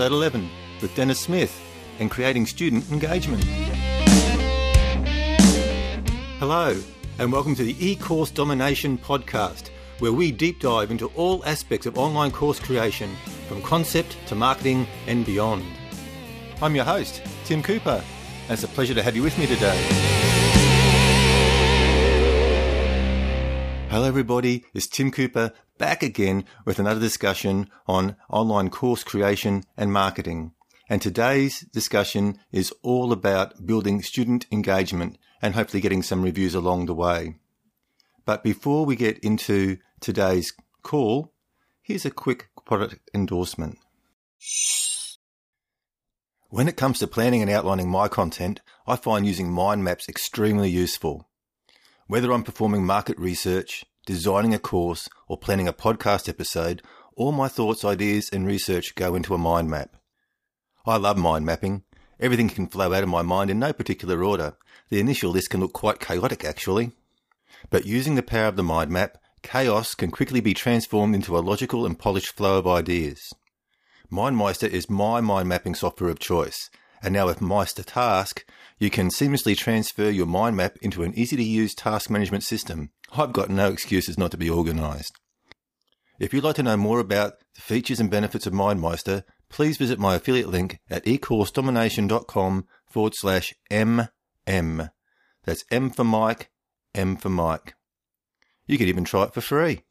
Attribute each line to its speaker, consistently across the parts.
Speaker 1: episode 11 with Dennis Smith and creating student engagement. Hello, and welcome to the eCourse Domination podcast, where we deep dive into all aspects of online course creation, from concept to marketing and beyond. I'm your host, Tim Cooper, and it's a pleasure to have you with me today. Hello, everybody. It's Tim Cooper back again with another discussion on online course creation and marketing. And today's discussion is all about building student engagement and hopefully getting some reviews along the way. But before we get into today's call, here's a quick product endorsement. When it comes to planning and outlining my content, I find using mind maps extremely useful. Whether I'm performing market research, designing a course, or planning a podcast episode, all my thoughts, ideas, and research go into a mind map. I love mind mapping. Everything can flow out of my mind in no particular order. The initial list can look quite chaotic, actually. But using the power of the mind map, chaos can quickly be transformed into a logical and polished flow of ideas. MindMeister is my mind mapping software of choice, and now with Meister Task, you can seamlessly transfer your mind map into an easy to use task management system. I've got no excuses not to be organized. If you'd like to know more about the features and benefits of MindMeister, please visit my affiliate link at ecoursedomination.com forward slash MM. That's M for Mike, M for Mike. You could even try it for free.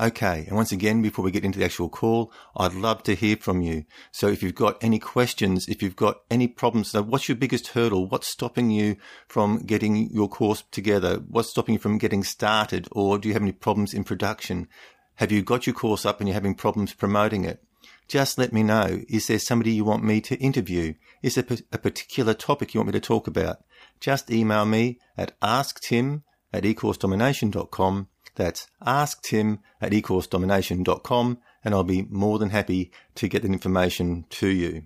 Speaker 1: Okay, and once again, before we get into the actual call, I'd love to hear from you. So if you've got any questions, if you've got any problems, what's your biggest hurdle? What's stopping you from getting your course together? What's stopping you from getting started? Or do you have any problems in production? Have you got your course up and you're having problems promoting it? Just let me know. Is there somebody you want me to interview? Is there a particular topic you want me to talk about? Just email me at asktim at ecoursedomination.com that's asktim at ecoursedomination.com and I'll be more than happy to get that information to you.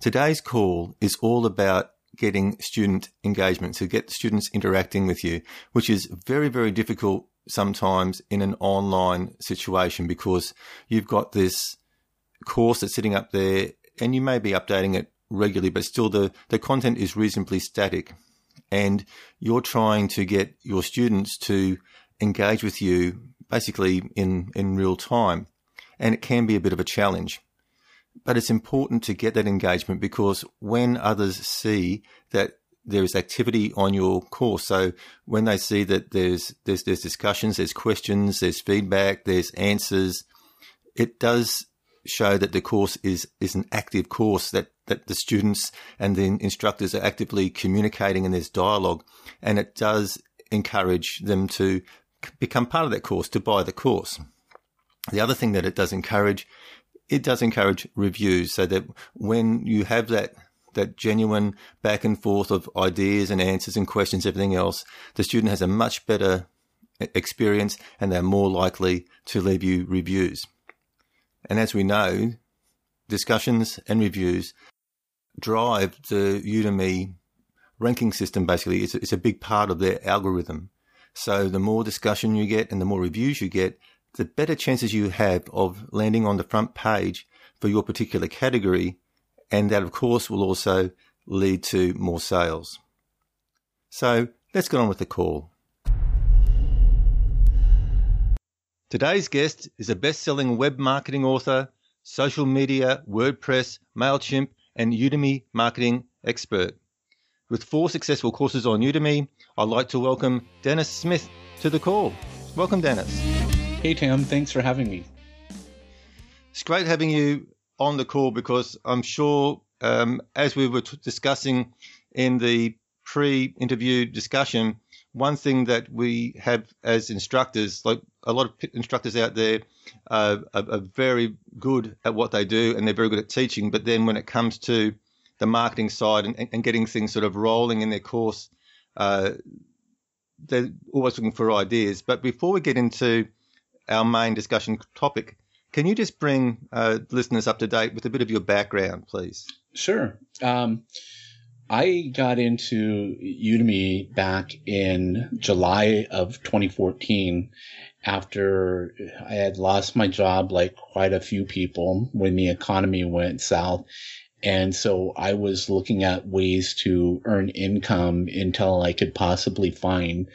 Speaker 1: Today's call is all about getting student engagement, to get students interacting with you, which is very, very difficult sometimes in an online situation because you've got this course that's sitting up there and you may be updating it regularly, but still the, the content is reasonably static. And you're trying to get your students to engage with you basically in, in real time. And it can be a bit of a challenge. But it's important to get that engagement because when others see that there is activity on your course, so when they see that there's, there's, there's discussions, there's questions, there's feedback, there's answers, it does show that the course is, is an active course that, that the students and the instructors are actively communicating and there's dialogue. And it does encourage them to become part of that course, to buy the course. The other thing that it does encourage, it does encourage reviews so that when you have that that genuine back and forth of ideas and answers and questions, everything else, the student has a much better experience and they're more likely to leave you reviews. And as we know, discussions and reviews drive the Udemy ranking system basically. It's it's a big part of their algorithm. So the more discussion you get and the more reviews you get, the better chances you have of landing on the front page for your particular category. And that, of course, will also lead to more sales. So let's get on with the call. Today's guest is a best selling web marketing author, social media, WordPress, MailChimp, and Udemy marketing expert. With four successful courses on Udemy, I'd like to welcome Dennis Smith to the call. Welcome, Dennis.
Speaker 2: Hey, Tim. Thanks for having me.
Speaker 1: It's great having you on the call because I'm sure, um, as we were t- discussing in the pre interview discussion, one thing that we have as instructors, like a lot of instructors out there, uh, are, are very good at what they do and they're very good at teaching. But then when it comes to the marketing side and, and getting things sort of rolling in their course. Uh, they're always looking for ideas. But before we get into our main discussion topic, can you just bring uh, listeners up to date with a bit of your background, please?
Speaker 2: Sure. Um, I got into Udemy back in July of 2014 after I had lost my job like quite a few people when the economy went south. And so I was looking at ways to earn income until I could possibly find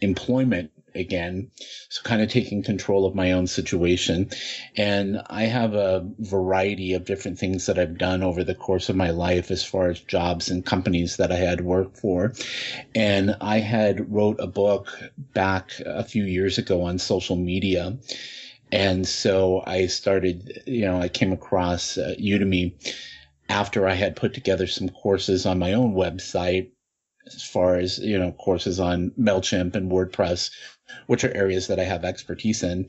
Speaker 2: employment again. So kind of taking control of my own situation. And I have a variety of different things that I've done over the course of my life as far as jobs and companies that I had worked for. And I had wrote a book back a few years ago on social media. And so I started, you know, I came across uh, Udemy after I had put together some courses on my own website as far as, you know, courses on MailChimp and WordPress, which are areas that I have expertise in.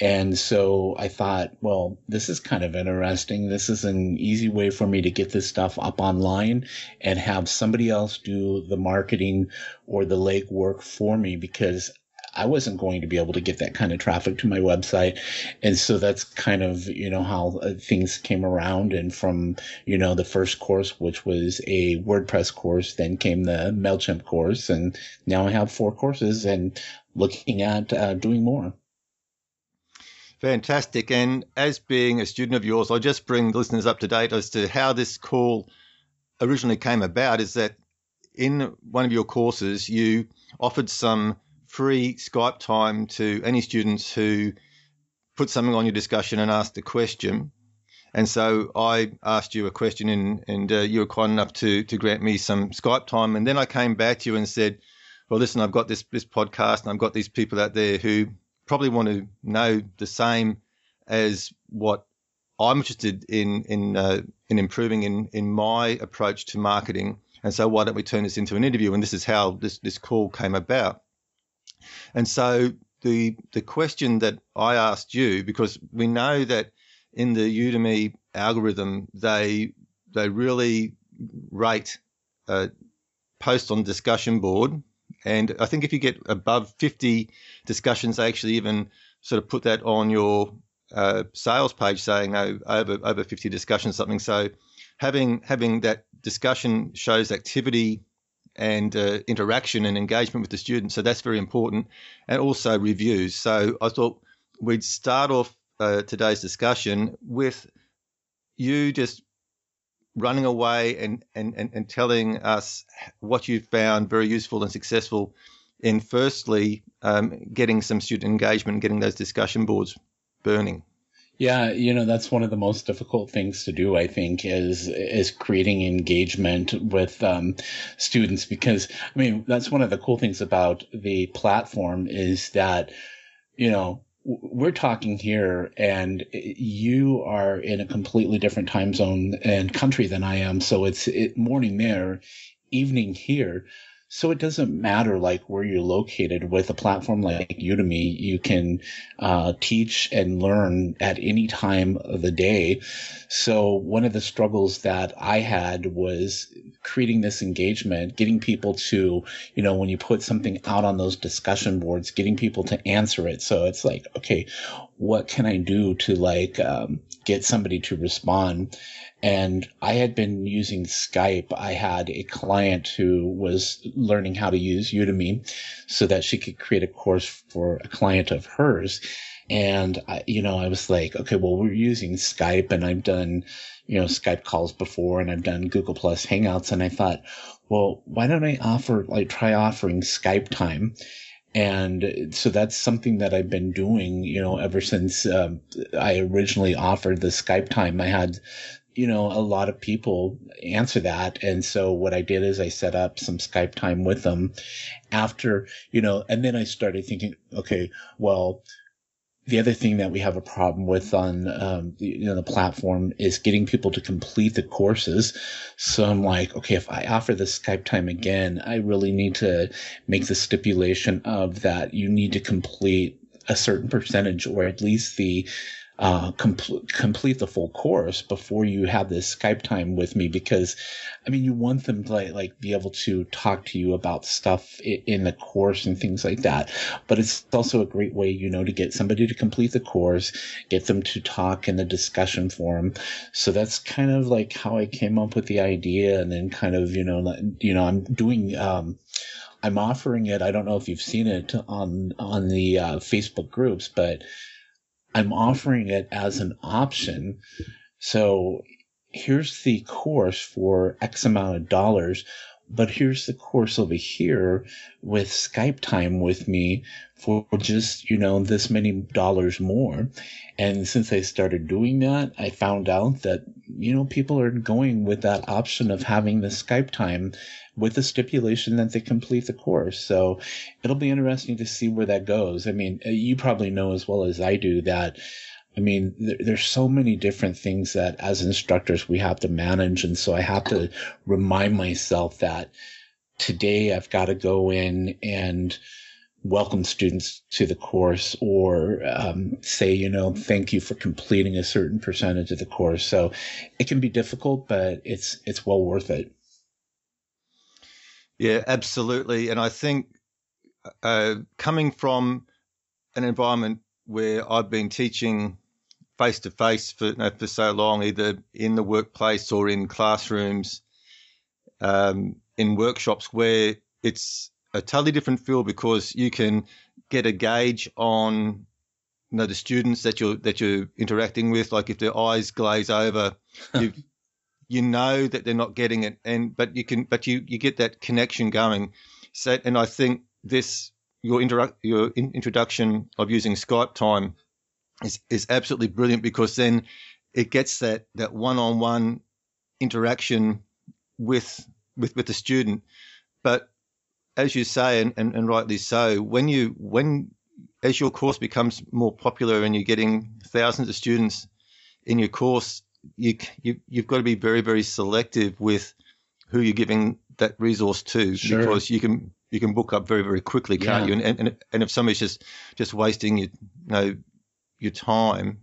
Speaker 2: And so I thought, well, this is kind of interesting. This is an easy way for me to get this stuff up online and have somebody else do the marketing or the legwork for me because I wasn't going to be able to get that kind of traffic to my website. And so that's kind of, you know, how uh, things came around. And from, you know, the first course, which was a WordPress course, then came the MailChimp course. And now I have four courses and looking at uh, doing more.
Speaker 1: Fantastic. And as being a student of yours, I'll just bring listeners up to date as to how this call originally came about is that in one of your courses, you offered some free Skype time to any students who put something on your discussion and asked a question. And so I asked you a question, and, and uh, you were kind enough to, to grant me some Skype time. And then I came back to you and said, Well, listen, I've got this, this podcast, and I've got these people out there who probably want to know the same as what I'm interested in in uh, in improving in in my approach to marketing. And so why don't we turn this into an interview? And this is how this this call came about. And so the the question that I asked you, because we know that in the Udemy algorithm, they they really rate a post on discussion board, and I think if you get above 50 discussions, they actually even sort of put that on your uh, sales page saying oh, over over 50 discussions something. So having having that discussion shows activity and uh, interaction and engagement with the students. So that's very important. And also reviews. So I thought we'd start off uh, today's discussion with you just running away and, and, and, and telling us what you found very useful and successful in firstly um, getting some student engagement, getting those discussion boards burning.
Speaker 2: Yeah, you know, that's one of the most difficult things to do, I think, is is creating engagement with um, students because I mean, that's one of the cool things about the platform is that, you know, we're talking here and you are in a completely different time zone and country than I am. So it's it, morning there, evening here. So it doesn't matter like where you're located with a platform like Udemy, you can uh, teach and learn at any time of the day. So one of the struggles that I had was creating this engagement, getting people to, you know, when you put something out on those discussion boards, getting people to answer it. So it's like, okay, what can I do to like um, get somebody to respond? And I had been using Skype. I had a client who was learning how to use Udemy so that she could create a course for a client of hers. And I, you know, I was like, okay, well, we're using Skype and I've done, you know, Skype calls before and I've done Google Plus Hangouts. And I thought, well, why don't I offer, like, try offering Skype time? And so that's something that I've been doing, you know, ever since um, I originally offered the Skype time. I had you know, a lot of people answer that. And so what I did is I set up some Skype time with them after, you know, and then I started thinking, okay, well, the other thing that we have a problem with on um, the, you know, the platform is getting people to complete the courses. So I'm like, okay, if I offer the Skype time again, I really need to make the stipulation of that you need to complete a certain percentage or at least the uh, complete complete the full course before you have this Skype time with me because, I mean, you want them to like, like be able to talk to you about stuff in the course and things like that. But it's also a great way, you know, to get somebody to complete the course, get them to talk in the discussion forum. So that's kind of like how I came up with the idea, and then kind of, you know, you know, I'm doing. Um, I'm offering it. I don't know if you've seen it on on the uh, Facebook groups, but I'm offering it as an option. So here's the course for X amount of dollars, but here's the course over here with Skype time with me for just, you know, this many dollars more. And since I started doing that, I found out that, you know, people are going with that option of having the Skype time with the stipulation that they complete the course. So it'll be interesting to see where that goes. I mean, you probably know as well as I do that. I mean, there, there's so many different things that as instructors we have to manage. And so I have to remind myself that today I've got to go in and welcome students to the course or um, say, you know, thank you for completing a certain percentage of the course. So it can be difficult, but it's, it's well worth it.
Speaker 1: Yeah, absolutely. And I think uh, coming from an environment where I've been teaching face to face for you know, for so long, either in the workplace or in classrooms, um, in workshops, where it's a totally different feel because you can get a gauge on you know the students that you're that you're interacting with. Like if their eyes glaze over, you you know that they're not getting it, and but you can, but you you get that connection going. So, and I think this your interact your in, introduction of using Skype time is is absolutely brilliant because then it gets that that one on one interaction with with with the student. But as you say, and, and, and rightly so, when you when as your course becomes more popular and you're getting thousands of students in your course, you, you you've got to be very very selective with who you're giving that resource to sure. because you can you can book up very very quickly, can't yeah. you? And, and and if somebody's just just wasting your you know your time,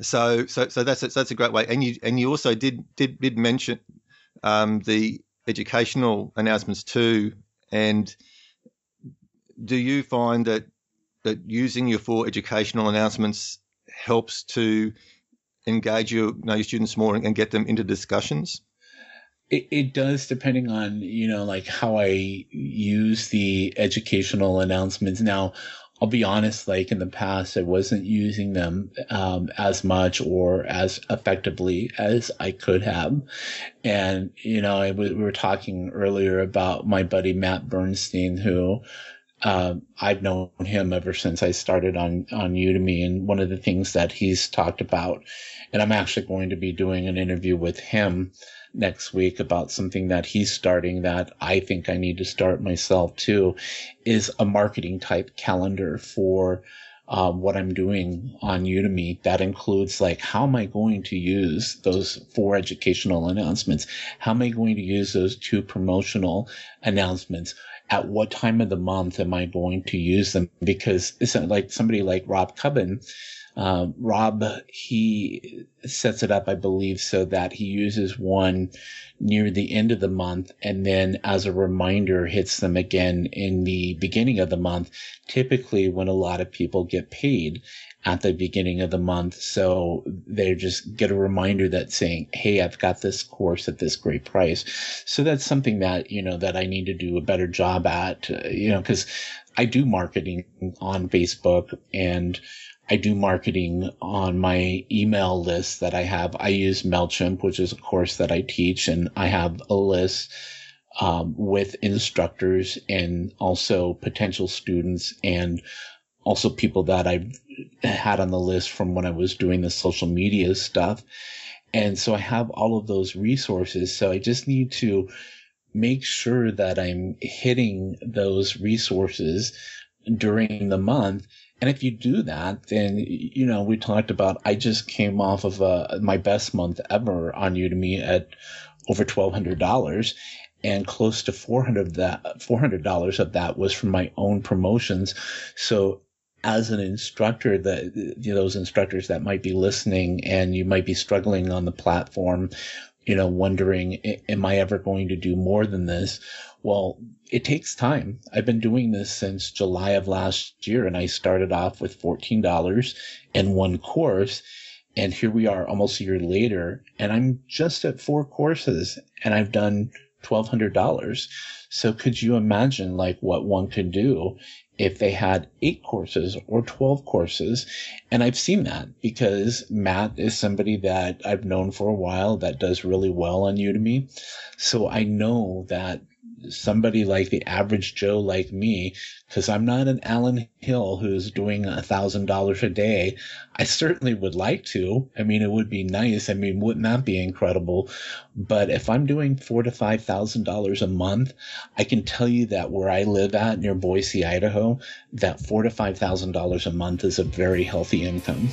Speaker 1: so so so that's a, that's a great way. And you and you also did did did mention um, the educational announcements too. And do you find that that using your four educational announcements helps to engage your, you know, your students more and, get them into discussions?
Speaker 2: It, it does, depending on you know, like how I use the educational announcements. Now, I'll be honest, like in the past, I wasn't using them um, as much or as effectively as I could have. And, you know, we were talking earlier about my buddy Matt Bernstein, who uh, I've known him ever since I started on, on Udemy. And one of the things that he's talked about, and I'm actually going to be doing an interview with him next week about something that he's starting that I think I need to start myself too, is a marketing type calendar for um, what I'm doing on Udemy. That includes like, how am I going to use those four educational announcements? How am I going to use those two promotional announcements? at what time of the month am I going to use them? Because it's like somebody like Rob Cubbin, uh, Rob, he sets it up, I believe, so that he uses one near the end of the month and then as a reminder hits them again in the beginning of the month, typically when a lot of people get paid at the beginning of the month. So they just get a reminder that saying, Hey, I've got this course at this great price. So that's something that, you know, that I need to do a better job at, uh, you know, cause I do marketing on Facebook and I do marketing on my email list that I have. I use MailChimp, which is a course that I teach and I have a list um, with instructors and also potential students and also people that I've had on the list from when I was doing the social media stuff. And so I have all of those resources. So I just need to make sure that I'm hitting those resources during the month. And if you do that, then, you know, we talked about, I just came off of uh, my best month ever on Udemy at over $1,200 and close to 400 of that, $400 of that was from my own promotions. So as an instructor, know, those instructors that might be listening and you might be struggling on the platform, you know, wondering, am I ever going to do more than this? Well, it takes time. I've been doing this since July of last year and I started off with $14 and one course. And here we are almost a year later and I'm just at four courses and I've done $1,200. So could you imagine like what one could do if they had eight courses or 12 courses? And I've seen that because Matt is somebody that I've known for a while that does really well on Udemy. So I know that somebody like the average Joe like me, because I'm not an Alan Hill who's doing a thousand dollars a day. I certainly would like to. I mean, it would be nice. I mean, wouldn't that be incredible? But if I'm doing four to five thousand dollars a month, I can tell you that where I live at near Boise, Idaho, that four to five thousand dollars a month is a very healthy income.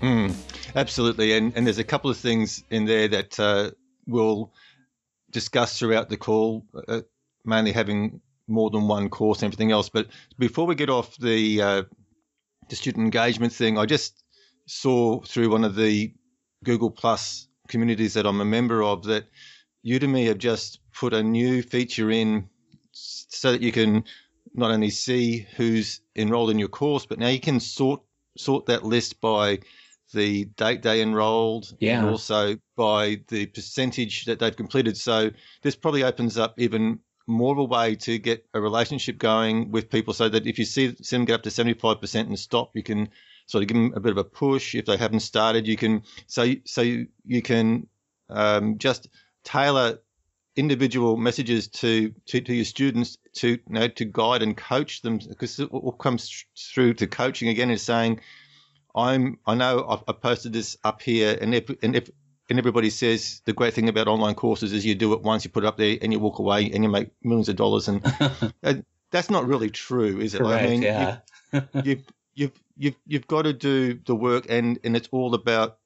Speaker 1: Mm, absolutely, and and there's a couple of things in there that uh, will discussed throughout the call, uh, mainly having more than one course and everything else. But before we get off the uh, the student engagement thing, I just saw through one of the Google Plus communities that I'm a member of that Udemy have just put a new feature in so that you can not only see who's enrolled in your course, but now you can sort sort that list by the date they enrolled,
Speaker 2: yeah.
Speaker 1: and also by the percentage that they've completed. So this probably opens up even more of a way to get a relationship going with people so that if you see, see them get up to 75% and stop, you can sort of give them a bit of a push. If they haven't started, you can, so, so you can um, just tailor individual messages to, to, to your students to, you know, to guide and coach them because what comes through to coaching again is saying, I'm I know I've, I've posted this up here, and if and if and everybody says the great thing about online courses is you do it once, you put it up there, and you walk away, and you make millions of dollars, and that's not really true, is it?
Speaker 2: Correct, I mean, yeah.
Speaker 1: you, you've you've you've got to do the work, and and it's all about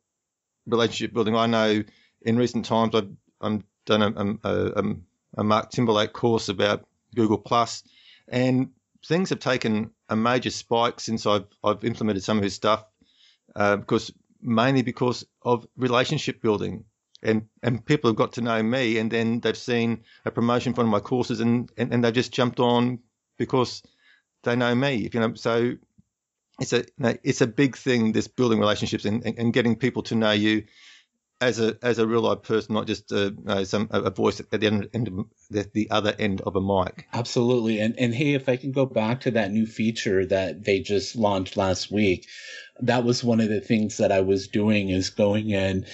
Speaker 1: relationship building. I know in recent times I've I'm done a, a, a, a Mark Timberlake course about Google Plus, and things have taken a major spike since I've I've implemented some of his stuff uh, because mainly because of relationship building. And, and people have got to know me and then they've seen a promotion for one of my courses and, and, and they just jumped on because they know me, you know, so it's a, it's a big thing, this building relationships and, and, and getting people to know you as a as a real life person, not just a, uh, some a voice at the end, end of the, the, other end of a mic.
Speaker 2: Absolutely, and and hey, if I can go back to that new feature that they just launched last week, that was one of the things that I was doing is going in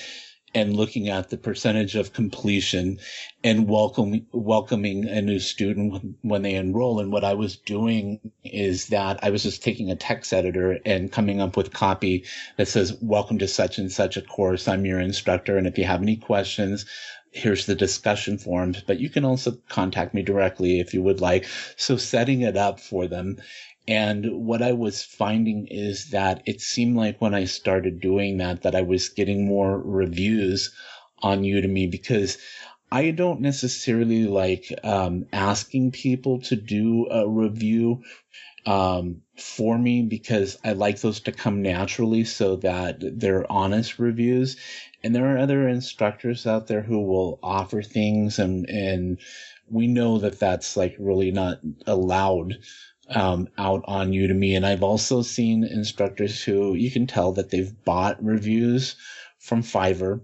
Speaker 2: and looking at the percentage of completion and welcoming welcoming a new student when they enroll. And what I was doing is that I was just taking a text editor and coming up with copy that says, welcome to such and such a course. I'm your instructor. And if you have any questions, here's the discussion forums, but you can also contact me directly if you would like. So setting it up for them and what I was finding is that it seemed like when I started doing that, that I was getting more reviews on Udemy because I don't necessarily like um, asking people to do a review um, for me because I like those to come naturally so that they're honest reviews. And there are other instructors out there who will offer things and, and we know that that's like really not allowed um, out on Udemy. And I've also seen instructors who you can tell that they've bought reviews from Fiverr.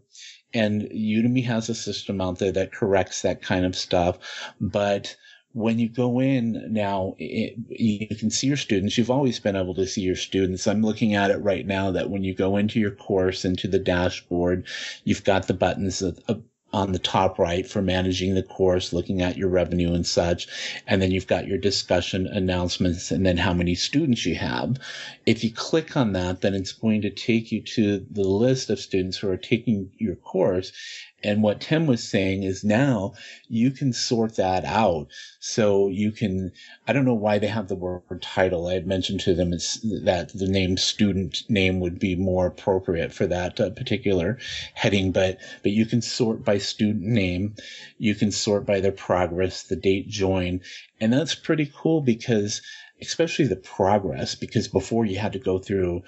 Speaker 2: And Udemy has a system out there that corrects that kind of stuff. But when you go in now, it, you can see your students. You've always been able to see your students. I'm looking at it right now that when you go into your course, into the dashboard, you've got the buttons of, of on the top right for managing the course, looking at your revenue and such. And then you've got your discussion announcements and then how many students you have. If you click on that, then it's going to take you to the list of students who are taking your course. And what Tim was saying is now you can sort that out. So you can, I don't know why they have the word for title. I had mentioned to them that the name student name would be more appropriate for that uh, particular heading, but, but you can sort by student name. You can sort by their progress, the date join. And that's pretty cool because especially the progress, because before you had to go through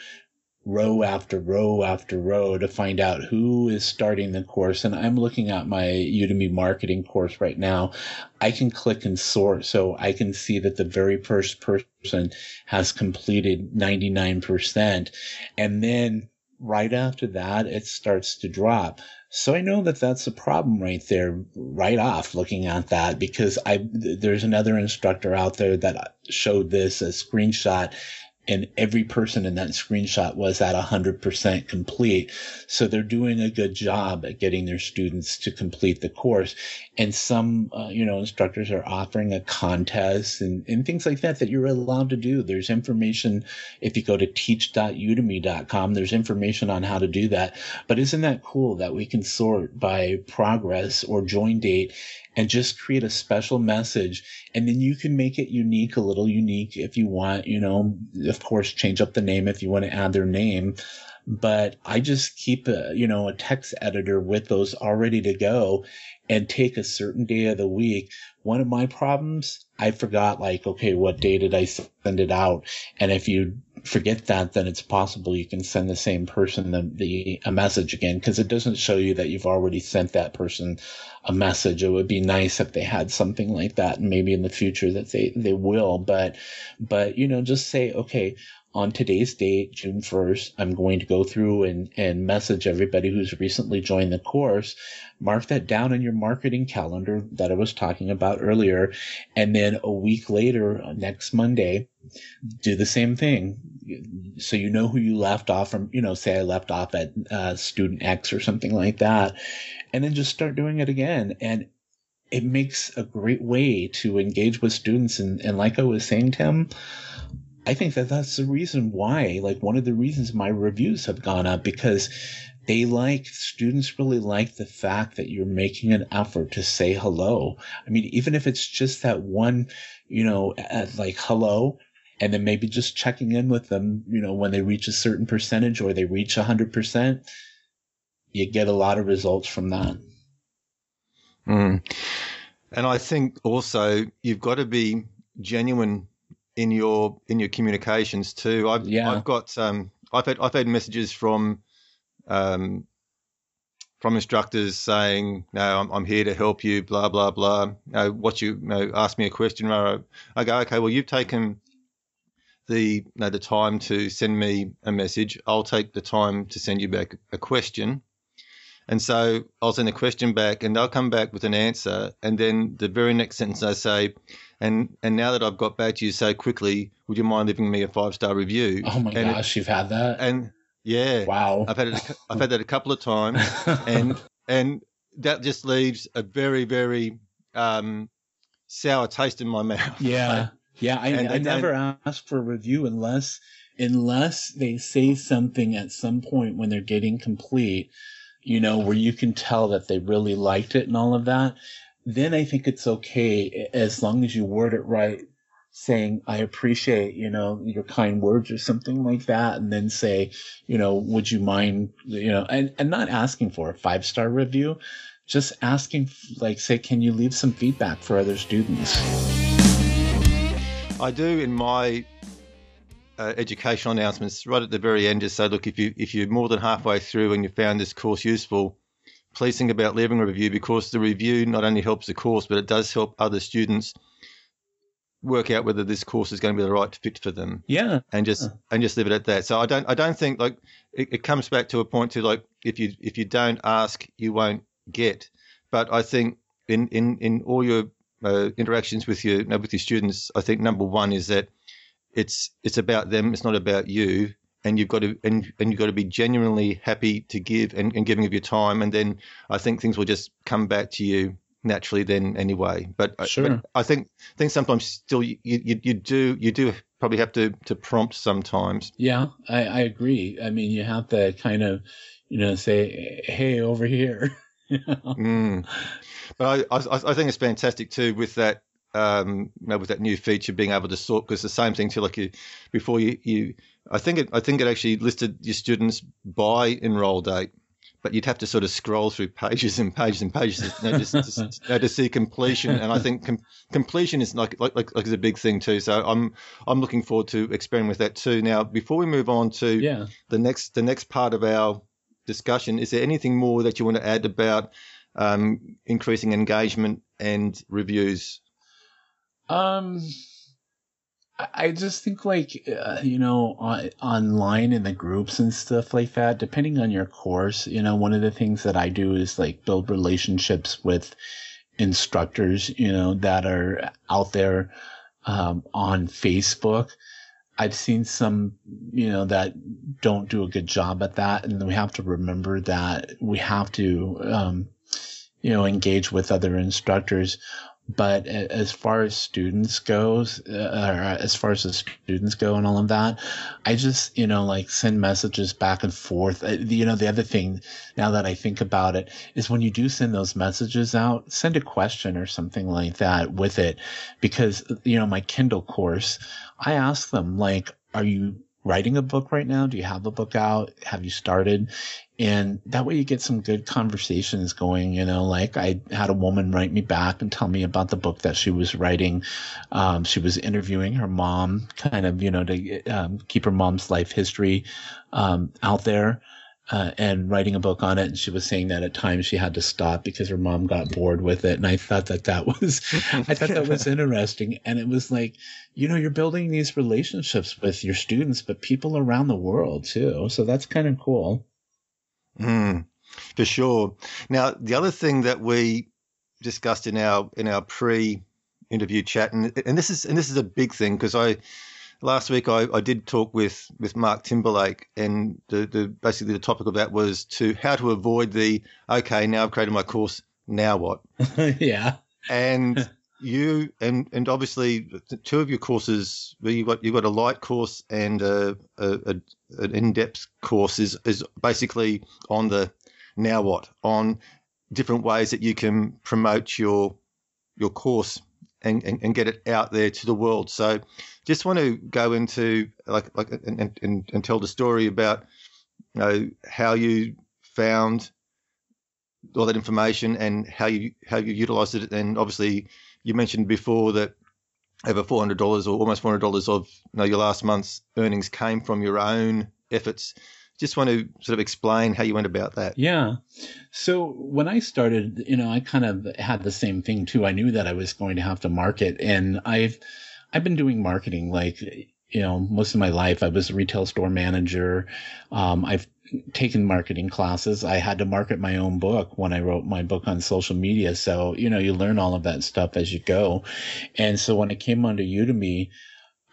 Speaker 2: row after row after row to find out who is starting the course. And I'm looking at my Udemy marketing course right now. I can click and sort so I can see that the very first person has completed 99%. And then right after that, it starts to drop. So I know that that's a problem right there, right off looking at that because I, there's another instructor out there that showed this a screenshot and every person in that screenshot was at 100% complete. So they're doing a good job at getting their students to complete the course. And some, uh, you know, instructors are offering a contest and, and things like that that you're allowed to do. There's information. If you go to teach.udemy.com, there's information on how to do that. But isn't that cool that we can sort by progress or join date and just create a special message. And then you can make it unique, a little unique if you want, you know, of course, change up the name if you want to add their name. But I just keep a, you know, a text editor with those all ready to go and take a certain day of the week. One of my problems, I forgot like, okay, what day did I send it out? And if you forget that, then it's possible you can send the same person the, the a message again because it doesn't show you that you've already sent that person a message. It would be nice if they had something like that, and maybe in the future that they they will. But but you know, just say okay. On today's date, June 1st, I'm going to go through and, and message everybody who's recently joined the course. Mark that down in your marketing calendar that I was talking about earlier. And then a week later, next Monday, do the same thing. So you know who you left off from, you know, say I left off at uh, student X or something like that, and then just start doing it again. And it makes a great way to engage with students. And, and like I was saying, Tim, I think that that's the reason why, like one of the reasons my reviews have gone up because they like students really like the fact that you're making an effort to say hello. I mean, even if it's just that one, you know, like hello, and then maybe just checking in with them, you know, when they reach a certain percentage or they reach 100%, you get a lot of results from that.
Speaker 1: Mm. And I think also you've got to be genuine in your in your communications too. I've yeah. I've got um I've had I've had messages from um from instructors saying, "No, I'm, I'm here to help you." Blah blah blah. You know, what you, you know, ask me a question. I go, "Okay, well, you've taken the you know, the time to send me a message. I'll take the time to send you back a question." And so I'll send a question back, and they'll come back with an answer, and then the very next sentence I say, "And and now that I've got back to you so quickly, would you mind leaving me a five star review?"
Speaker 2: Oh my
Speaker 1: and
Speaker 2: gosh, it, you've had that,
Speaker 1: and yeah,
Speaker 2: wow,
Speaker 1: I've had it. I've had that a couple of times, and and that just leaves a very very um, sour taste in my mouth.
Speaker 2: Yeah, yeah. I, I never ask for a review unless unless they say something at some point when they're getting complete you know, where you can tell that they really liked it and all of that, then I think it's okay as long as you word it right, saying, I appreciate, you know, your kind words or something like that. And then say, you know, would you mind, you know, and, and not asking for a five star review, just asking, like, say, can you leave some feedback for other students?
Speaker 1: I do in my uh, educational announcements right at the very end just say, look, if you if you're more than halfway through and you found this course useful, please think about leaving a review because the review not only helps the course, but it does help other students work out whether this course is going to be the right fit for them.
Speaker 2: Yeah.
Speaker 1: And just and just leave it at that. So I don't I don't think like it, it comes back to a point to like if you if you don't ask, you won't get. But I think in in in all your uh, interactions with your with your students, I think number one is that it's it's about them. It's not about you. And you've got to and, and you've got to be genuinely happy to give and, and giving of your time. And then I think things will just come back to you naturally then anyway. But,
Speaker 2: sure.
Speaker 1: but I think think sometimes still you, you, you do you do probably have to to prompt sometimes.
Speaker 2: Yeah, I, I agree. I mean, you have to kind of you know say, hey, over here.
Speaker 1: mm. But I, I I think it's fantastic too with that um, with that new feature being able to sort because the same thing too like you before you, you I think it I think it actually listed your students by enroll date, but you'd have to sort of scroll through pages and pages and pages you know, just, just, you know, to see completion. And I think com- completion is like, like, like, like is a big thing too. So I'm, I'm looking forward to experimenting with that too. Now, before we move on to
Speaker 2: yeah.
Speaker 1: the next, the next part of our discussion, is there anything more that you want to add about um, increasing engagement and reviews?
Speaker 2: Um, I just think like uh, you know on, online in the groups and stuff like that. Depending on your course, you know, one of the things that I do is like build relationships with instructors, you know, that are out there um, on Facebook. I've seen some, you know, that don't do a good job at that, and we have to remember that we have to, um, you know, engage with other instructors but as far as students goes uh, as far as the students go and all of that i just you know like send messages back and forth. Uh, you know the other thing now that i think about it is when you do send those messages out send a question or something like that with it. Because you know my kindle course i ask them like are you writing a book right now? Do you have a book out? Have you started? And that way you get some good conversations going, you know, like I had a woman write me back and tell me about the book that she was writing. Um, she was interviewing her mom kind of, you know, to um, keep her mom's life history um, out there uh, and writing a book on it. And she was saying that at times she had to stop because her mom got bored with it. And I thought that that was, I thought that was interesting. And it was like, you know, you're building these relationships with your students, but people around the world too. So that's kind of cool.
Speaker 1: Mm, for sure. Now, the other thing that we discussed in our, in our pre interview chat, and, and this is, and this is a big thing because I, last week I, I did talk with, with Mark Timberlake, and the, the basically the topic of that was to how to avoid the okay now I've created my course now what?
Speaker 2: Yeah.
Speaker 1: And you and and obviously two of your courses you got you got a light course and a, a, a an in depth course is is basically on the now what on different ways that you can promote your your course and, and, and, get it out there to the world. So just want to go into like like and, and, and tell the story about you know how you found all that information and how you how you utilized it and obviously you mentioned before that over four hundred dollars or almost four hundred dollars of you know, your last month's earnings came from your own efforts. Just want to sort of explain how you went about that.
Speaker 2: Yeah. So when I started, you know, I kind of had the same thing too. I knew that I was going to have to market, and I've I've been doing marketing like you know most of my life. I was a retail store manager. Um, I've taken marketing classes. I had to market my own book when I wrote my book on social media. So you know you learn all of that stuff as you go. And so when I came onto Udemy.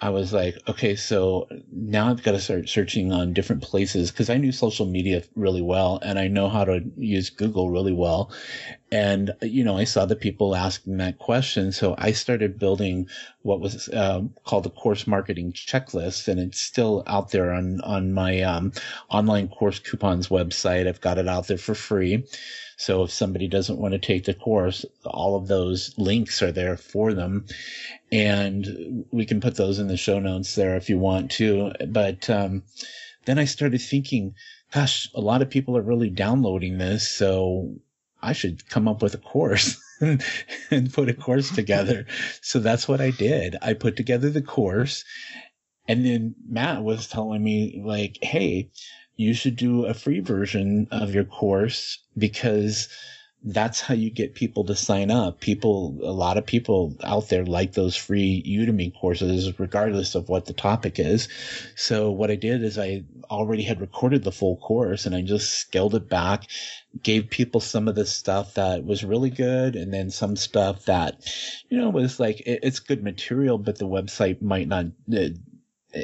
Speaker 2: I was like, okay, so now I've got to start searching on different places because I knew social media really well and I know how to use Google really well. And, you know, I saw the people asking that question. So I started building what was uh, called the course marketing checklist. And it's still out there on, on my um, online course coupons website. I've got it out there for free. So if somebody doesn't want to take the course, all of those links are there for them. And we can put those in the show notes there if you want to. But um, then I started thinking, gosh, a lot of people are really downloading this. So I should come up with a course and put a course together. so that's what I did. I put together the course. And then Matt was telling me, like, hey, you should do a free version of your course because that's how you get people to sign up. People, a lot of people out there like those free Udemy courses, regardless of what the topic is. So what I did is I already had recorded the full course and I just scaled it back, gave people some of the stuff that was really good and then some stuff that, you know, was like, it's good material, but the website might not uh,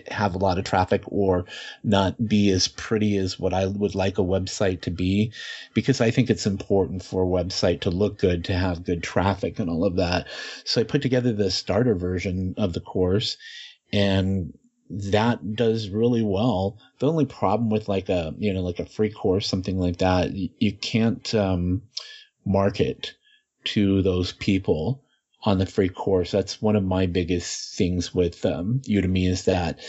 Speaker 2: have a lot of traffic or not be as pretty as what I would like a website to be because I think it's important for a website to look good, to have good traffic and all of that. So I put together the starter version of the course and that does really well. The only problem with like a, you know, like a free course, something like that, you can't, um, market to those people on the free course. That's one of my biggest things with um, Udemy is that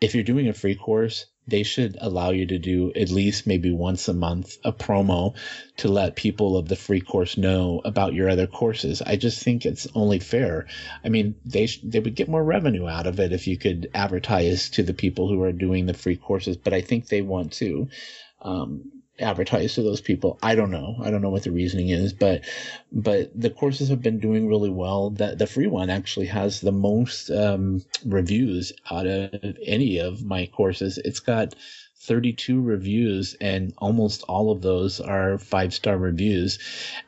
Speaker 2: if you're doing a free course, they should allow you to do at least maybe once a month a promo to let people of the free course know about your other courses. I just think it's only fair. I mean, they sh- they would get more revenue out of it if you could advertise to the people who are doing the free courses, but I think they want to. Um, advertise to those people. I don't know. I don't know what the reasoning is, but but the courses have been doing really well. That the free one actually has the most um, reviews out of any of my courses. It's got 32 reviews and almost all of those are five star reviews.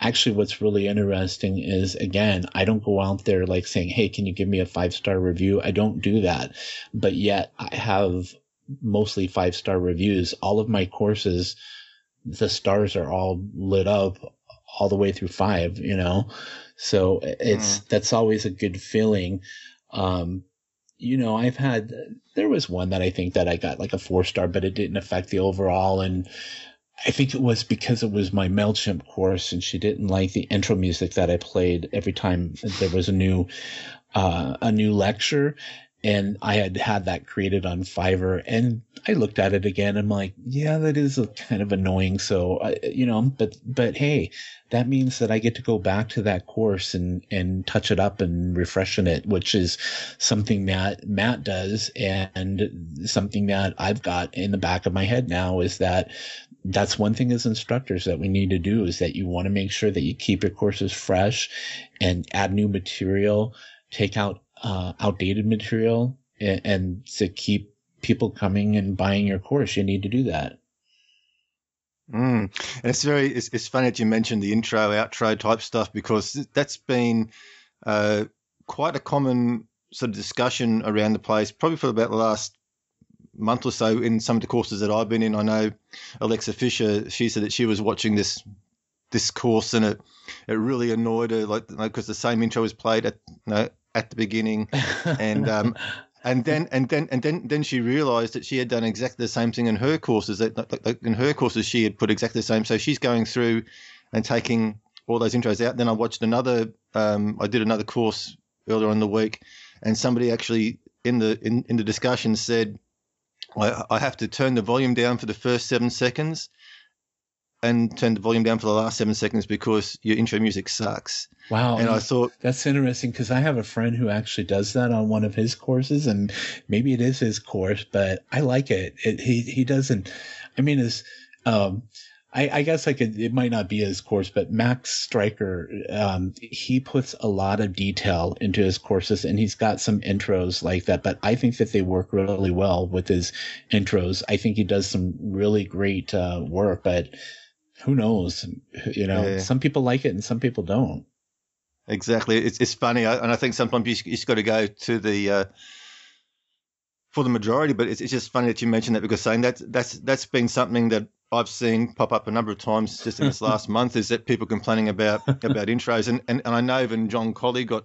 Speaker 2: Actually, what's really interesting is again, I don't go out there like saying, Hey, can you give me a five star review? I don't do that, but yet I have mostly five star reviews. All of my courses the stars are all lit up all the way through five, you know? So it's, mm. that's always a good feeling. Um, you know, I've had, there was one that I think that I got like a four star, but it didn't affect the overall. And I think it was because it was my MailChimp course and she didn't like the intro music that I played every time there was a new, uh, a new lecture and I had had that created on Fiverr and I looked at it again. I'm like, yeah, that is kind of annoying. So, I, you know, but, but hey, that means that I get to go back to that course and, and touch it up and refreshen it, which is something that Matt does and something that I've got in the back of my head now is that that's one thing as instructors that we need to do is that you want to make sure that you keep your courses fresh and add new material, take out uh, outdated material and, and to keep people coming and buying your course, you need to do that.
Speaker 1: Mm. And it's very, it's, it's funny that you mentioned the intro, outro type stuff because that's been uh, quite a common sort of discussion around the place, probably for about the last month or so in some of the courses that I've been in. I know Alexa Fisher, she said that she was watching this this course and it it really annoyed her, like because like, the same intro was played at you know, at the beginning, and um, and then and then and then then she realised that she had done exactly the same thing in her courses. That in her courses she had put exactly the same. So she's going through and taking all those intros out. Then I watched another. Um, I did another course earlier in the week, and somebody actually in the in, in the discussion said, I, I have to turn the volume down for the first seven seconds and turn the volume down for the last seven seconds because your intro music sucks.
Speaker 2: Wow. And I thought that's interesting because I have a friend who actually does that on one of his courses and maybe it is his course, but I like it. it he, he doesn't, I mean, is, um, I, I, guess I could, it might not be his course, but Max Striker, um, he puts a lot of detail into his courses and he's got some intros like that, but I think that they work really well with his intros. I think he does some really great, uh, work, but who knows? You know, yeah. some people like it and some people don't.
Speaker 1: Exactly. It's it's funny, and I think sometimes you just, you just got to go to the uh, for the majority. But it's, it's just funny that you mentioned that because saying that that's that's been something that I've seen pop up a number of times just in this last month is that people complaining about about intros, and, and, and I know even John Colley got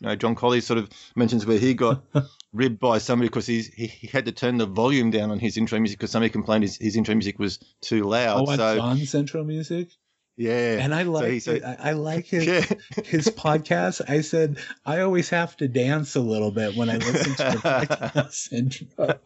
Speaker 1: you know, John Colley sort of mentions where he got ribbed by somebody because he, he had to turn the volume down on his intro music because somebody complained his, his intro music was too loud.
Speaker 2: Oh, so, John's intro music?
Speaker 1: Yeah,
Speaker 2: and I like so, I, I, like his yeah. his podcast. I said I always have to dance a little bit when I listen to the podcast
Speaker 1: intro.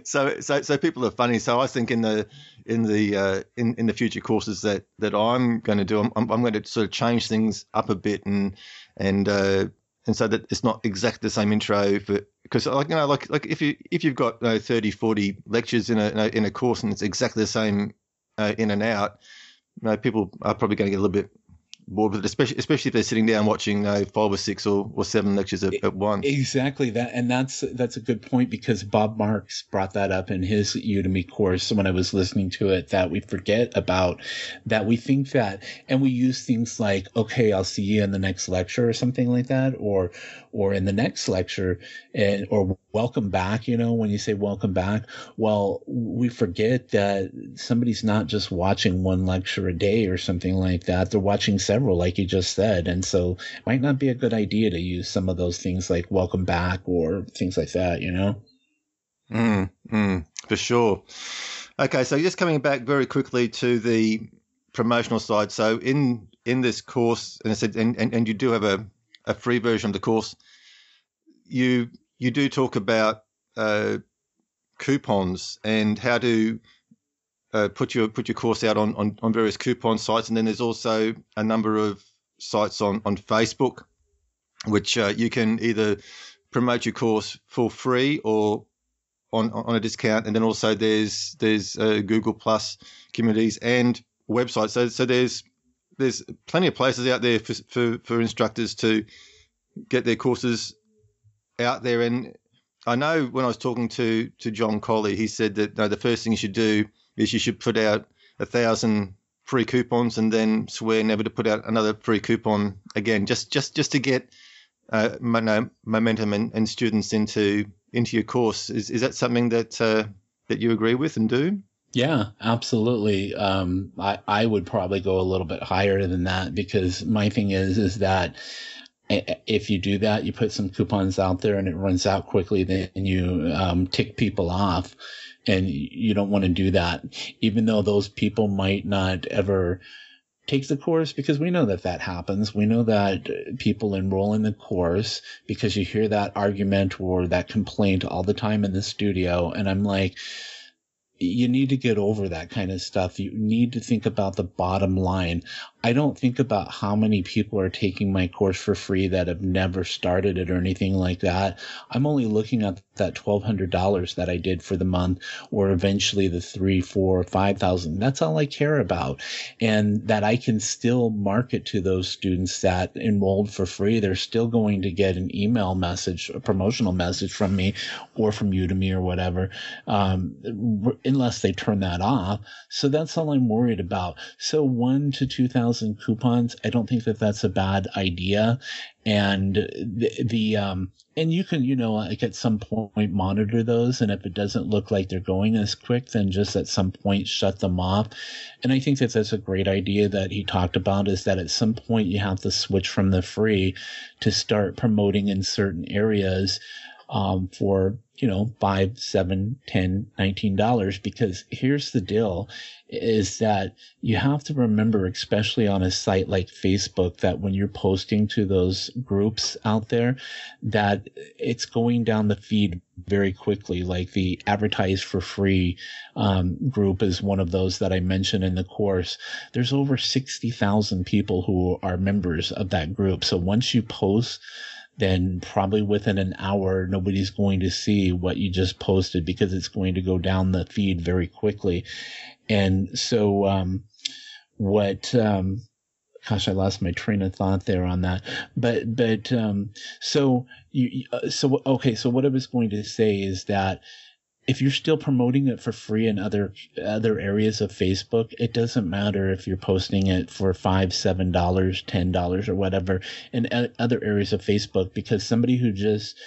Speaker 1: so so so people are funny. So I think in the in the uh, in in the future courses that that I'm going to do, I'm, I'm going to sort of change things up a bit and and uh, and so that it's not exactly the same intro for because like you know like like if you if you've got you know, 30 40 lectures in a in a course and it's exactly the same uh, in and out you know, people are probably going to get a little bit bored with it, especially especially if they're sitting down watching uh, five or six or, or seven lectures at, at once.
Speaker 2: Exactly that, and that's that's a good point because Bob Marks brought that up in his Udemy course when I was listening to it. That we forget about that we think that, and we use things like, okay, I'll see you in the next lecture or something like that, or or in the next lecture, and or welcome back. You know, when you say welcome back, well, we forget that somebody's not just watching one lecture a day or something like that. They're watching several, like you just said. And so it might not be a good idea to use some of those things like welcome back or things like that, you know?
Speaker 1: Mm, mm, for sure. Okay, so just coming back very quickly to the promotional side. So in in this course, and I said, and, and, and you do have a, a free version of the course. You you do talk about uh, coupons and how to uh, put your put your course out on, on, on various coupon sites, and then there's also a number of sites on on Facebook, which uh, you can either promote your course for free or on on a discount, and then also there's there's uh, Google Plus communities and websites. So so there's there's plenty of places out there for, for, for instructors to get their courses out there. And I know when I was talking to to John Colley, he said that no, the first thing you should do is you should put out a thousand free coupons and then swear never to put out another free coupon again, just just just to get uh, momentum and, and, students into into your course. Is is that something that uh, that you agree with and do?
Speaker 2: Yeah, absolutely. Um, I I would probably go a little bit higher than that because my thing is is that if you do that, you put some coupons out there and it runs out quickly, then you um, tick people off and you don't want to do that, even though those people might not ever take the course because we know that that happens. We know that uh, people enroll in the course because you hear that argument or that complaint all the time in the studio. And I'm like, you need to get over that kind of stuff. You need to think about the bottom line. I don't think about how many people are taking my course for free that have never started it or anything like that. I'm only looking at that $1,200 that I did for the month or eventually the three, four, five thousand. That's all I care about. And that I can still market to those students that enrolled for free. They're still going to get an email message, a promotional message from me or from Udemy or whatever, um, unless they turn that off. So that's all I'm worried about. So one to 2,000 thousand coupons. I don't think that that's a bad idea. And the, the um, and you can, you know, like at some point monitor those. And if it doesn't look like they're going as quick, then just at some point shut them off. And I think that that's a great idea that he talked about is that at some point you have to switch from the free to start promoting in certain areas um, for you know five seven ten nineteen dollars because here's the deal is that you have to remember especially on a site like facebook that when you're posting to those groups out there that it's going down the feed very quickly. Like the advertise for free um, group is one of those that i mentioned in the course. There's over 60000 people who are members of that group. So once you post then probably within an hour, nobody's going to see what you just posted because it's going to go down the feed very quickly. And so, um, what, um, gosh, I lost my train of thought there on that. But, but, um, so you, uh, so, okay. So what I was going to say is that if you're still promoting it for free in other other areas of Facebook, it doesn't matter if you're posting it for five, seven dollars, ten dollars, or whatever in other areas of Facebook, because somebody who just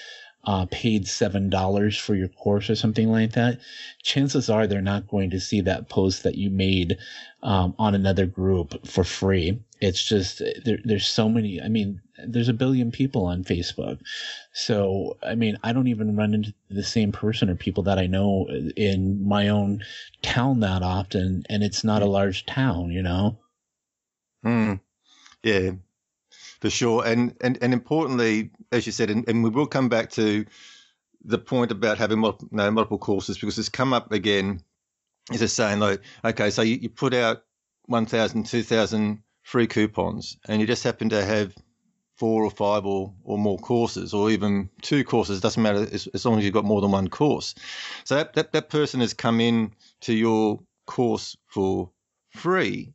Speaker 2: uh, paid seven dollars for your course or something like that, chances are they're not going to see that post that you made um, on another group for free. It's just there, there's so many. I mean, there's a billion people on Facebook, so I mean, I don't even run into the same person or people that I know in my own town that often, and it's not a large town, you know.
Speaker 1: Hmm. Yeah, for sure. And and and importantly, as you said, and, and we will come back to the point about having multiple, no, multiple courses because it's come up again. Is a saying like, okay, so you, you put out 1,000, 2,000 free coupons, and you just happen to have four or five or, or more courses, or even two courses. Doesn't matter as, as long as you've got more than one course. So that, that, that person has come in to your course for free,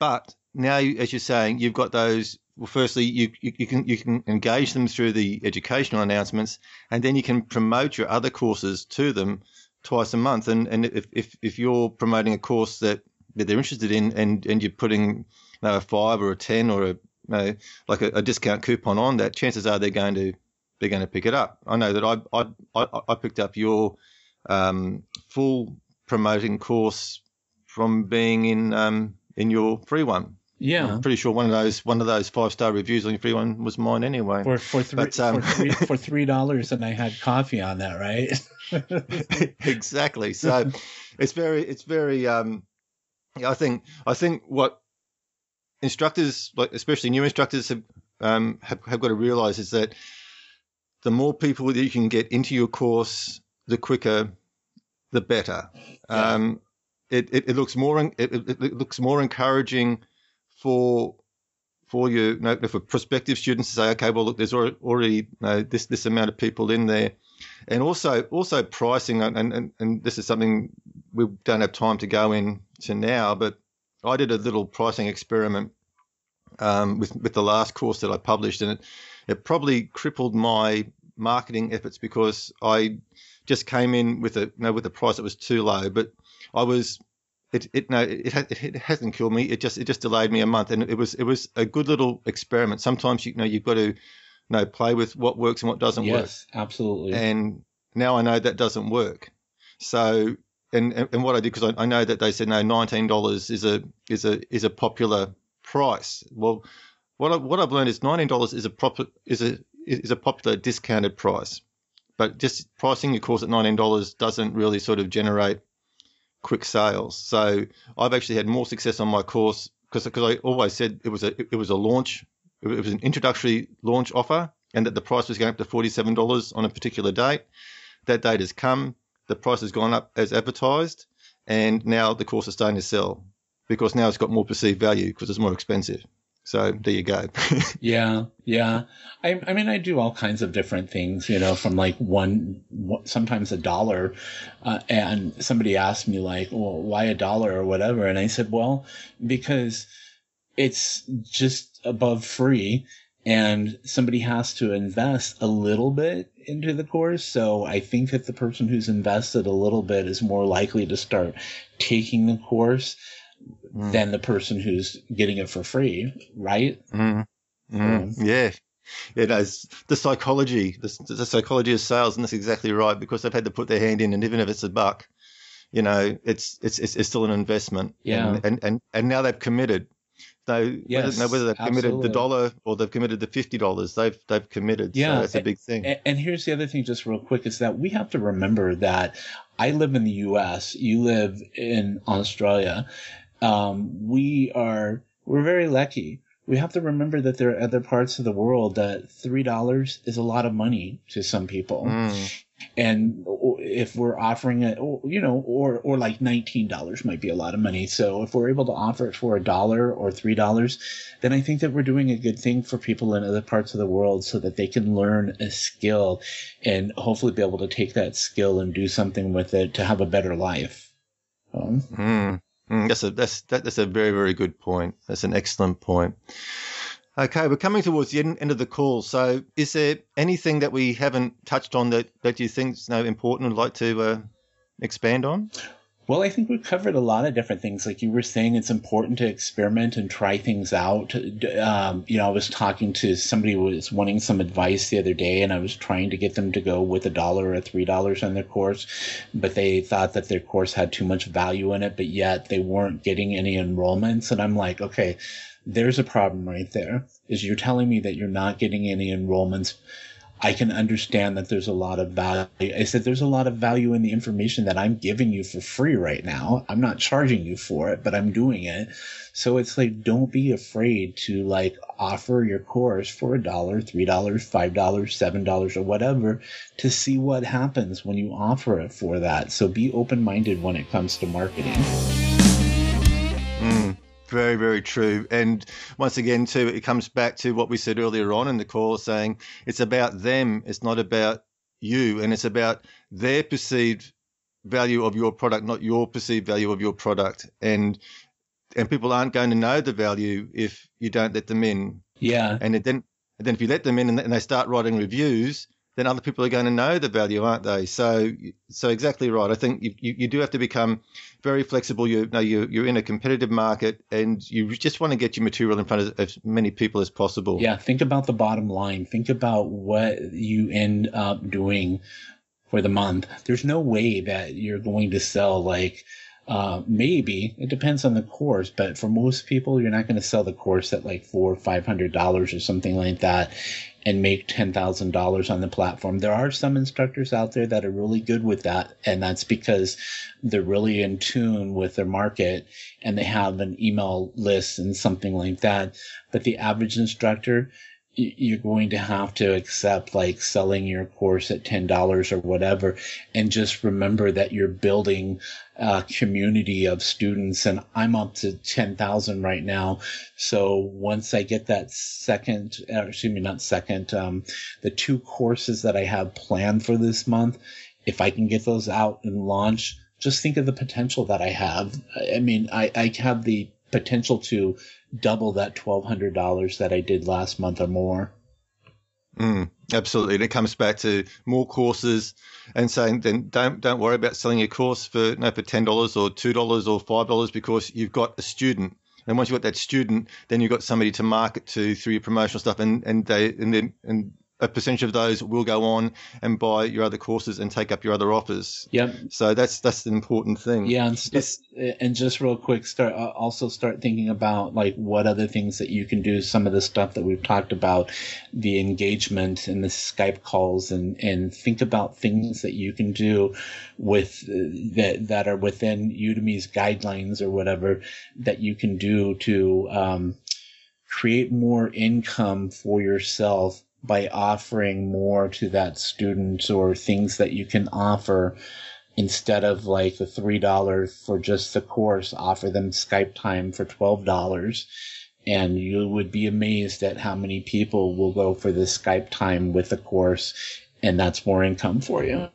Speaker 1: but now, as you're saying, you've got those well, firstly, you, you, you, can you can engage them through the educational announcements, and then you can promote your other courses to them twice a month. And and if if, if you're promoting a course that, that they're interested in, and, and you're putting know, a five or a ten or a you know, like a, a, discount coupon on that, chances are they're going to they're going to pick it up. I know that I I I, I picked up your um, full promoting course from being in um, in your free one.
Speaker 2: Yeah,
Speaker 1: I'm pretty sure one of those one of those five star reviews on your free one was mine anyway.
Speaker 2: For for three but, um, for three for three dollars, and I had coffee on that, right?
Speaker 1: exactly. So it's very it's very. Um, I think I think what instructors, like especially new instructors, have um, have, have got to realise is that the more people that you can get into your course, the quicker the better. Yeah. Um, it, it, it, looks more it, it, looks more encouraging for for you, you know, for prospective students to say, okay, well, look, there's already you know, this this amount of people in there, and also also pricing, and, and and this is something we don't have time to go into now, but I did a little pricing experiment um, with with the last course that I published, and it it probably crippled my marketing efforts because I just came in with a you know with a price that was too low, but I was it it no it, it, it hasn't killed me. It just it just delayed me a month, and it was it was a good little experiment. Sometimes you, you know you've got to you know play with what works and what doesn't
Speaker 2: yes,
Speaker 1: work.
Speaker 2: Yes, absolutely.
Speaker 1: And now I know that doesn't work. So and and what I did because I, I know that they said no, nineteen dollars is a is a is a popular price. Well, what I, what I've learned is nineteen dollars is a proper is a is a popular discounted price, but just pricing your course at nineteen dollars doesn't really sort of generate quick sales. So I've actually had more success on my course because because I always said it was a it was a launch, it was an introductory launch offer, and that the price was going up to forty seven dollars on a particular date. That date has come. The price has gone up as advertised, and now the course is starting to sell because now it's got more perceived value because it's more expensive. So there you go.
Speaker 2: yeah, yeah. I, I mean, I do all kinds of different things, you know, from like one, sometimes a dollar. Uh, and somebody asked me like, well, why a dollar or whatever? And I said, well, because it's just above free and somebody has to invest a little bit into the course. So I think that the person who's invested a little bit is more likely to start taking the course mm. than the person who's getting it for free, right?
Speaker 1: Mm. Mm. Yeah. It is the psychology, the, the, psychology of sales, and that's exactly right because they've had to put their hand in, and even if it's a buck, you know, it's it's it's, it's still an investment.
Speaker 2: Yeah.
Speaker 1: And, and and and now they've committed. So
Speaker 2: yes,
Speaker 1: whether, whether they've committed the dollar or they've committed the fifty dollars, they've they've committed. Yeah, so that's a big thing.
Speaker 2: And, and here's the other thing, just real quick, is that we have to remember that I live in the U.S., you live in Australia, um, we are we're very lucky. We have to remember that there are other parts of the world that three dollars is a lot of money to some people. Mm. And if we're offering it, you know, or or like nineteen dollars might be a lot of money. So if we're able to offer it for a dollar or three dollars, then I think that we're doing a good thing for people in other parts of the world, so that they can learn a skill and hopefully be able to take that skill and do something with it to have a better life.
Speaker 1: Um. Mm, that's a that's that, that's a very very good point. That's an excellent point. Okay, we're coming towards the end, of the call. So, is there anything that we haven't touched on that that you think is now important and like to uh, expand on?
Speaker 2: Well, I think we've covered a lot of different things. Like you were saying, it's important to experiment and try things out. Um, you know, I was talking to somebody who was wanting some advice the other day, and I was trying to get them to go with a dollar or three dollars on their course, but they thought that their course had too much value in it, but yet they weren't getting any enrollments. And I'm like, okay, there's a problem right there. Is you're telling me that you're not getting any enrollments I can understand that there's a lot of value. I said there's a lot of value in the information that I'm giving you for free right now. I'm not charging you for it, but I'm doing it. So it's like, don't be afraid to like offer your course for a dollar, three dollars, five dollars, seven dollars, or whatever to see what happens when you offer it for that. So be open minded when it comes to marketing.
Speaker 1: Very, very true. And once again, too, it comes back to what we said earlier on in the call, saying it's about them. It's not about you, and it's about their perceived value of your product, not your perceived value of your product. And and people aren't going to know the value if you don't let them in.
Speaker 2: Yeah.
Speaker 1: And then and then if you let them in and they start writing reviews, then other people are going to know the value, aren't they? So, so exactly right. I think you, you, you do have to become very flexible. You, you know, you, you're in a competitive market and you just want to get your material in front of as many people as possible.
Speaker 2: Yeah. Think about the bottom line. Think about what you end up doing for the month. There's no way that you're going to sell like, uh, maybe it depends on the course, but for most people, you're not going to sell the course at like four or five hundred dollars or something like that and make $10,000 on the platform. There are some instructors out there that are really good with that. And that's because they're really in tune with their market and they have an email list and something like that. But the average instructor, you're going to have to accept like selling your course at $10 or whatever and just remember that you're building a community of students and I'm up to 10,000 right now. So once I get that second, uh, excuse me, not second, um, the two courses that I have planned for this month, if I can get those out and launch, just think of the potential that I have. I mean, I, I have the potential to double that $1,200 that I did last month or more.
Speaker 1: Mm, absolutely. And it comes back to more courses and saying then don't don't worry about selling your course for know, for ten dollars or two dollars or five dollars because you've got a student. And once you've got that student, then you've got somebody to market to through your promotional stuff and, and they and then and a percentage of those will go on and buy your other courses and take up your other offers.
Speaker 2: Yep.
Speaker 1: So that's that's an important thing.
Speaker 2: Yeah, and, st- and just real quick, start uh, also start thinking about like what other things that you can do. Some of the stuff that we've talked about, the engagement and the Skype calls, and and think about things that you can do with uh, that that are within Udemy's guidelines or whatever that you can do to um, create more income for yourself by offering more to that student or things that you can offer instead of like the three dollars for just the course offer them skype time for twelve dollars. And you would be amazed at how many people will go for the skype time with the course and that's more income for you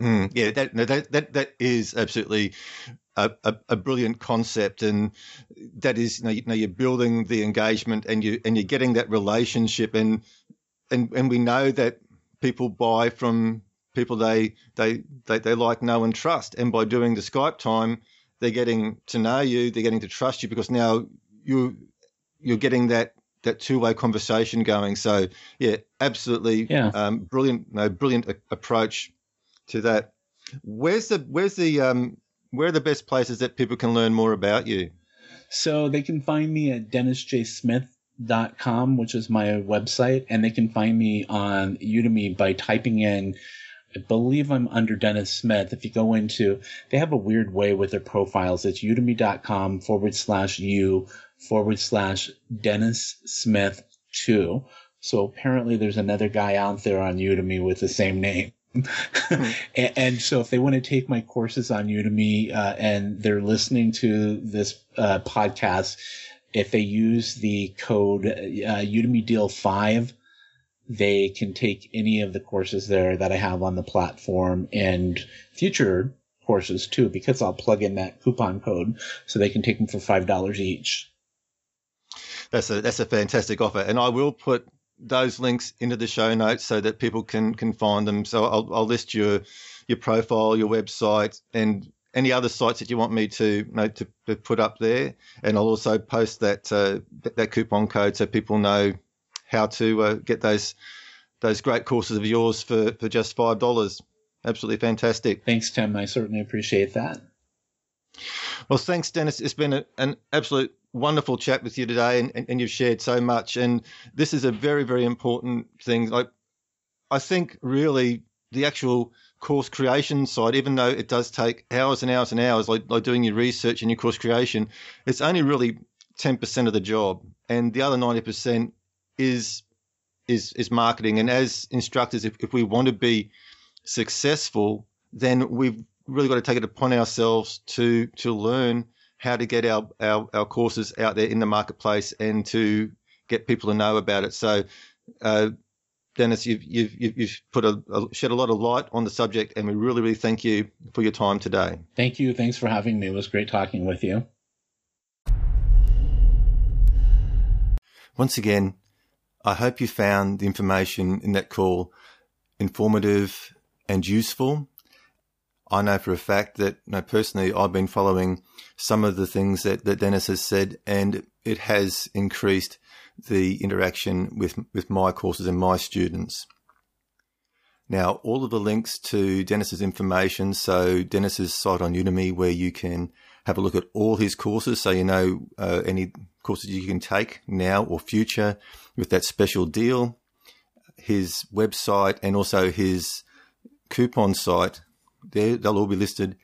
Speaker 1: mm, yeah that, that that that is absolutely a, a, a, brilliant concept, and that is you know, you know, you're building the engagement and you and you're getting that relationship, and and and we know that people buy from people they they they, they like, know, and trust, and by doing the Skype time, they're getting to know you, they're getting to trust you because now you you're getting that that two way conversation going. So yeah, absolutely,
Speaker 2: yeah.
Speaker 1: Um, brilliant, no, brilliant a- approach to that. Where's the where's the um where are the best places that people can learn more about you?
Speaker 2: So they can find me at dennisjsmith.com, which is my website, and they can find me on Udemy by typing in I believe I'm under Dennis Smith. If you go into, they have a weird way with their profiles. It's udemy.com forward slash u forward slash Dennis Smith two. So apparently there's another guy out there on Udemy with the same name. and, and, so if they want to take my courses on Udemy uh, and they're listening to this uh, podcast, if they use the code uh, Udemy Deal 5, they can take any of the courses there that I have on the platform and future courses too, because I'll plug in that coupon code so they can take them for $5 each.
Speaker 1: That's a, that's a fantastic offer. And I will put those links into the show notes so that people can can find them. So I'll, I'll list your your profile, your website, and any other sites that you want me to you know, to, put up there. And I'll also post that uh, that coupon code so people know how to uh, get those those great courses of yours for for just five dollars. Absolutely fantastic.
Speaker 2: Thanks, Tim. I certainly appreciate that.
Speaker 1: Well, thanks, Dennis. It's been a, an absolute wonderful chat with you today, and, and, and, you've shared so much. And this is a very, very important thing. I think really the actual course creation side, even though it does take hours and hours and hours, like, like doing your research and your course creation, it's only really 10% of the job. And the other 90% is, is, is marketing. And as instructors, if, if we want to be successful, then we've really got to take it upon ourselves to, to learn how to get our, our, our courses out there in the marketplace and to get people to know about it. So, uh, Dennis, you've, you've, you've put a, a, shed a lot of light on the subject, and we really, really thank you for your time today.
Speaker 2: Thank you. Thanks for having me. It was great talking with you.
Speaker 1: Once again, I hope you found the information in that call informative and useful. I know for a fact that you know, personally I've been following some of the things that, that Dennis has said, and it has increased the interaction with with my courses and my students. Now, all of the links to Dennis's information, so Dennis's site on Udemy, where you can have a look at all his courses, so you know uh, any courses you can take now or future with that special deal, his website, and also his coupon site they, they'll all be listed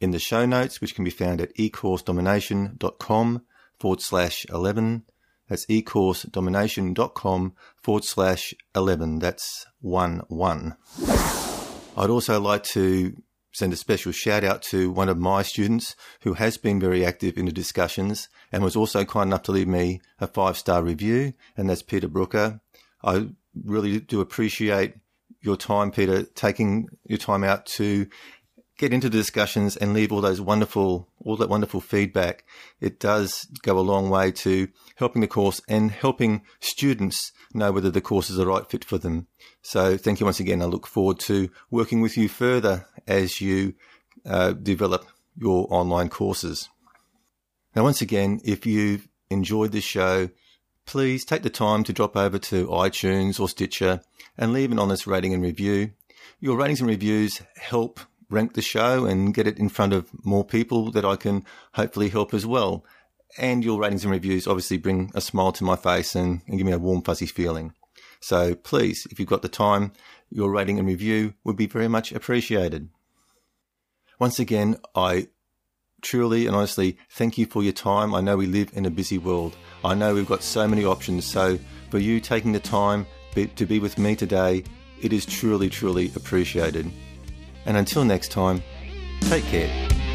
Speaker 1: in the show notes, which can be found at ecoursedomination.com forward slash 11 That's ecoursedomination.com forward slash 11. That's 1 1. I'd also like to send a special shout out to one of my students who has been very active in the discussions and was also kind enough to leave me a five star review, and that's Peter Brooker. I really do appreciate your time, Peter, taking your time out to get into the discussions and leave all those wonderful, all that wonderful feedback. It does go a long way to helping the course and helping students know whether the course is the right fit for them. So thank you once again. I look forward to working with you further as you uh, develop your online courses. Now, once again, if you've enjoyed this show, please take the time to drop over to iTunes or Stitcher and leave an honest rating and review. Your ratings and reviews help rank the show and get it in front of more people that I can hopefully help as well. And your ratings and reviews obviously bring a smile to my face and, and give me a warm, fuzzy feeling. So please, if you've got the time, your rating and review would be very much appreciated. Once again, I truly and honestly thank you for your time. I know we live in a busy world. I know we've got so many options. So for you taking the time to be with me today, it is truly, truly appreciated. And until next time, take care.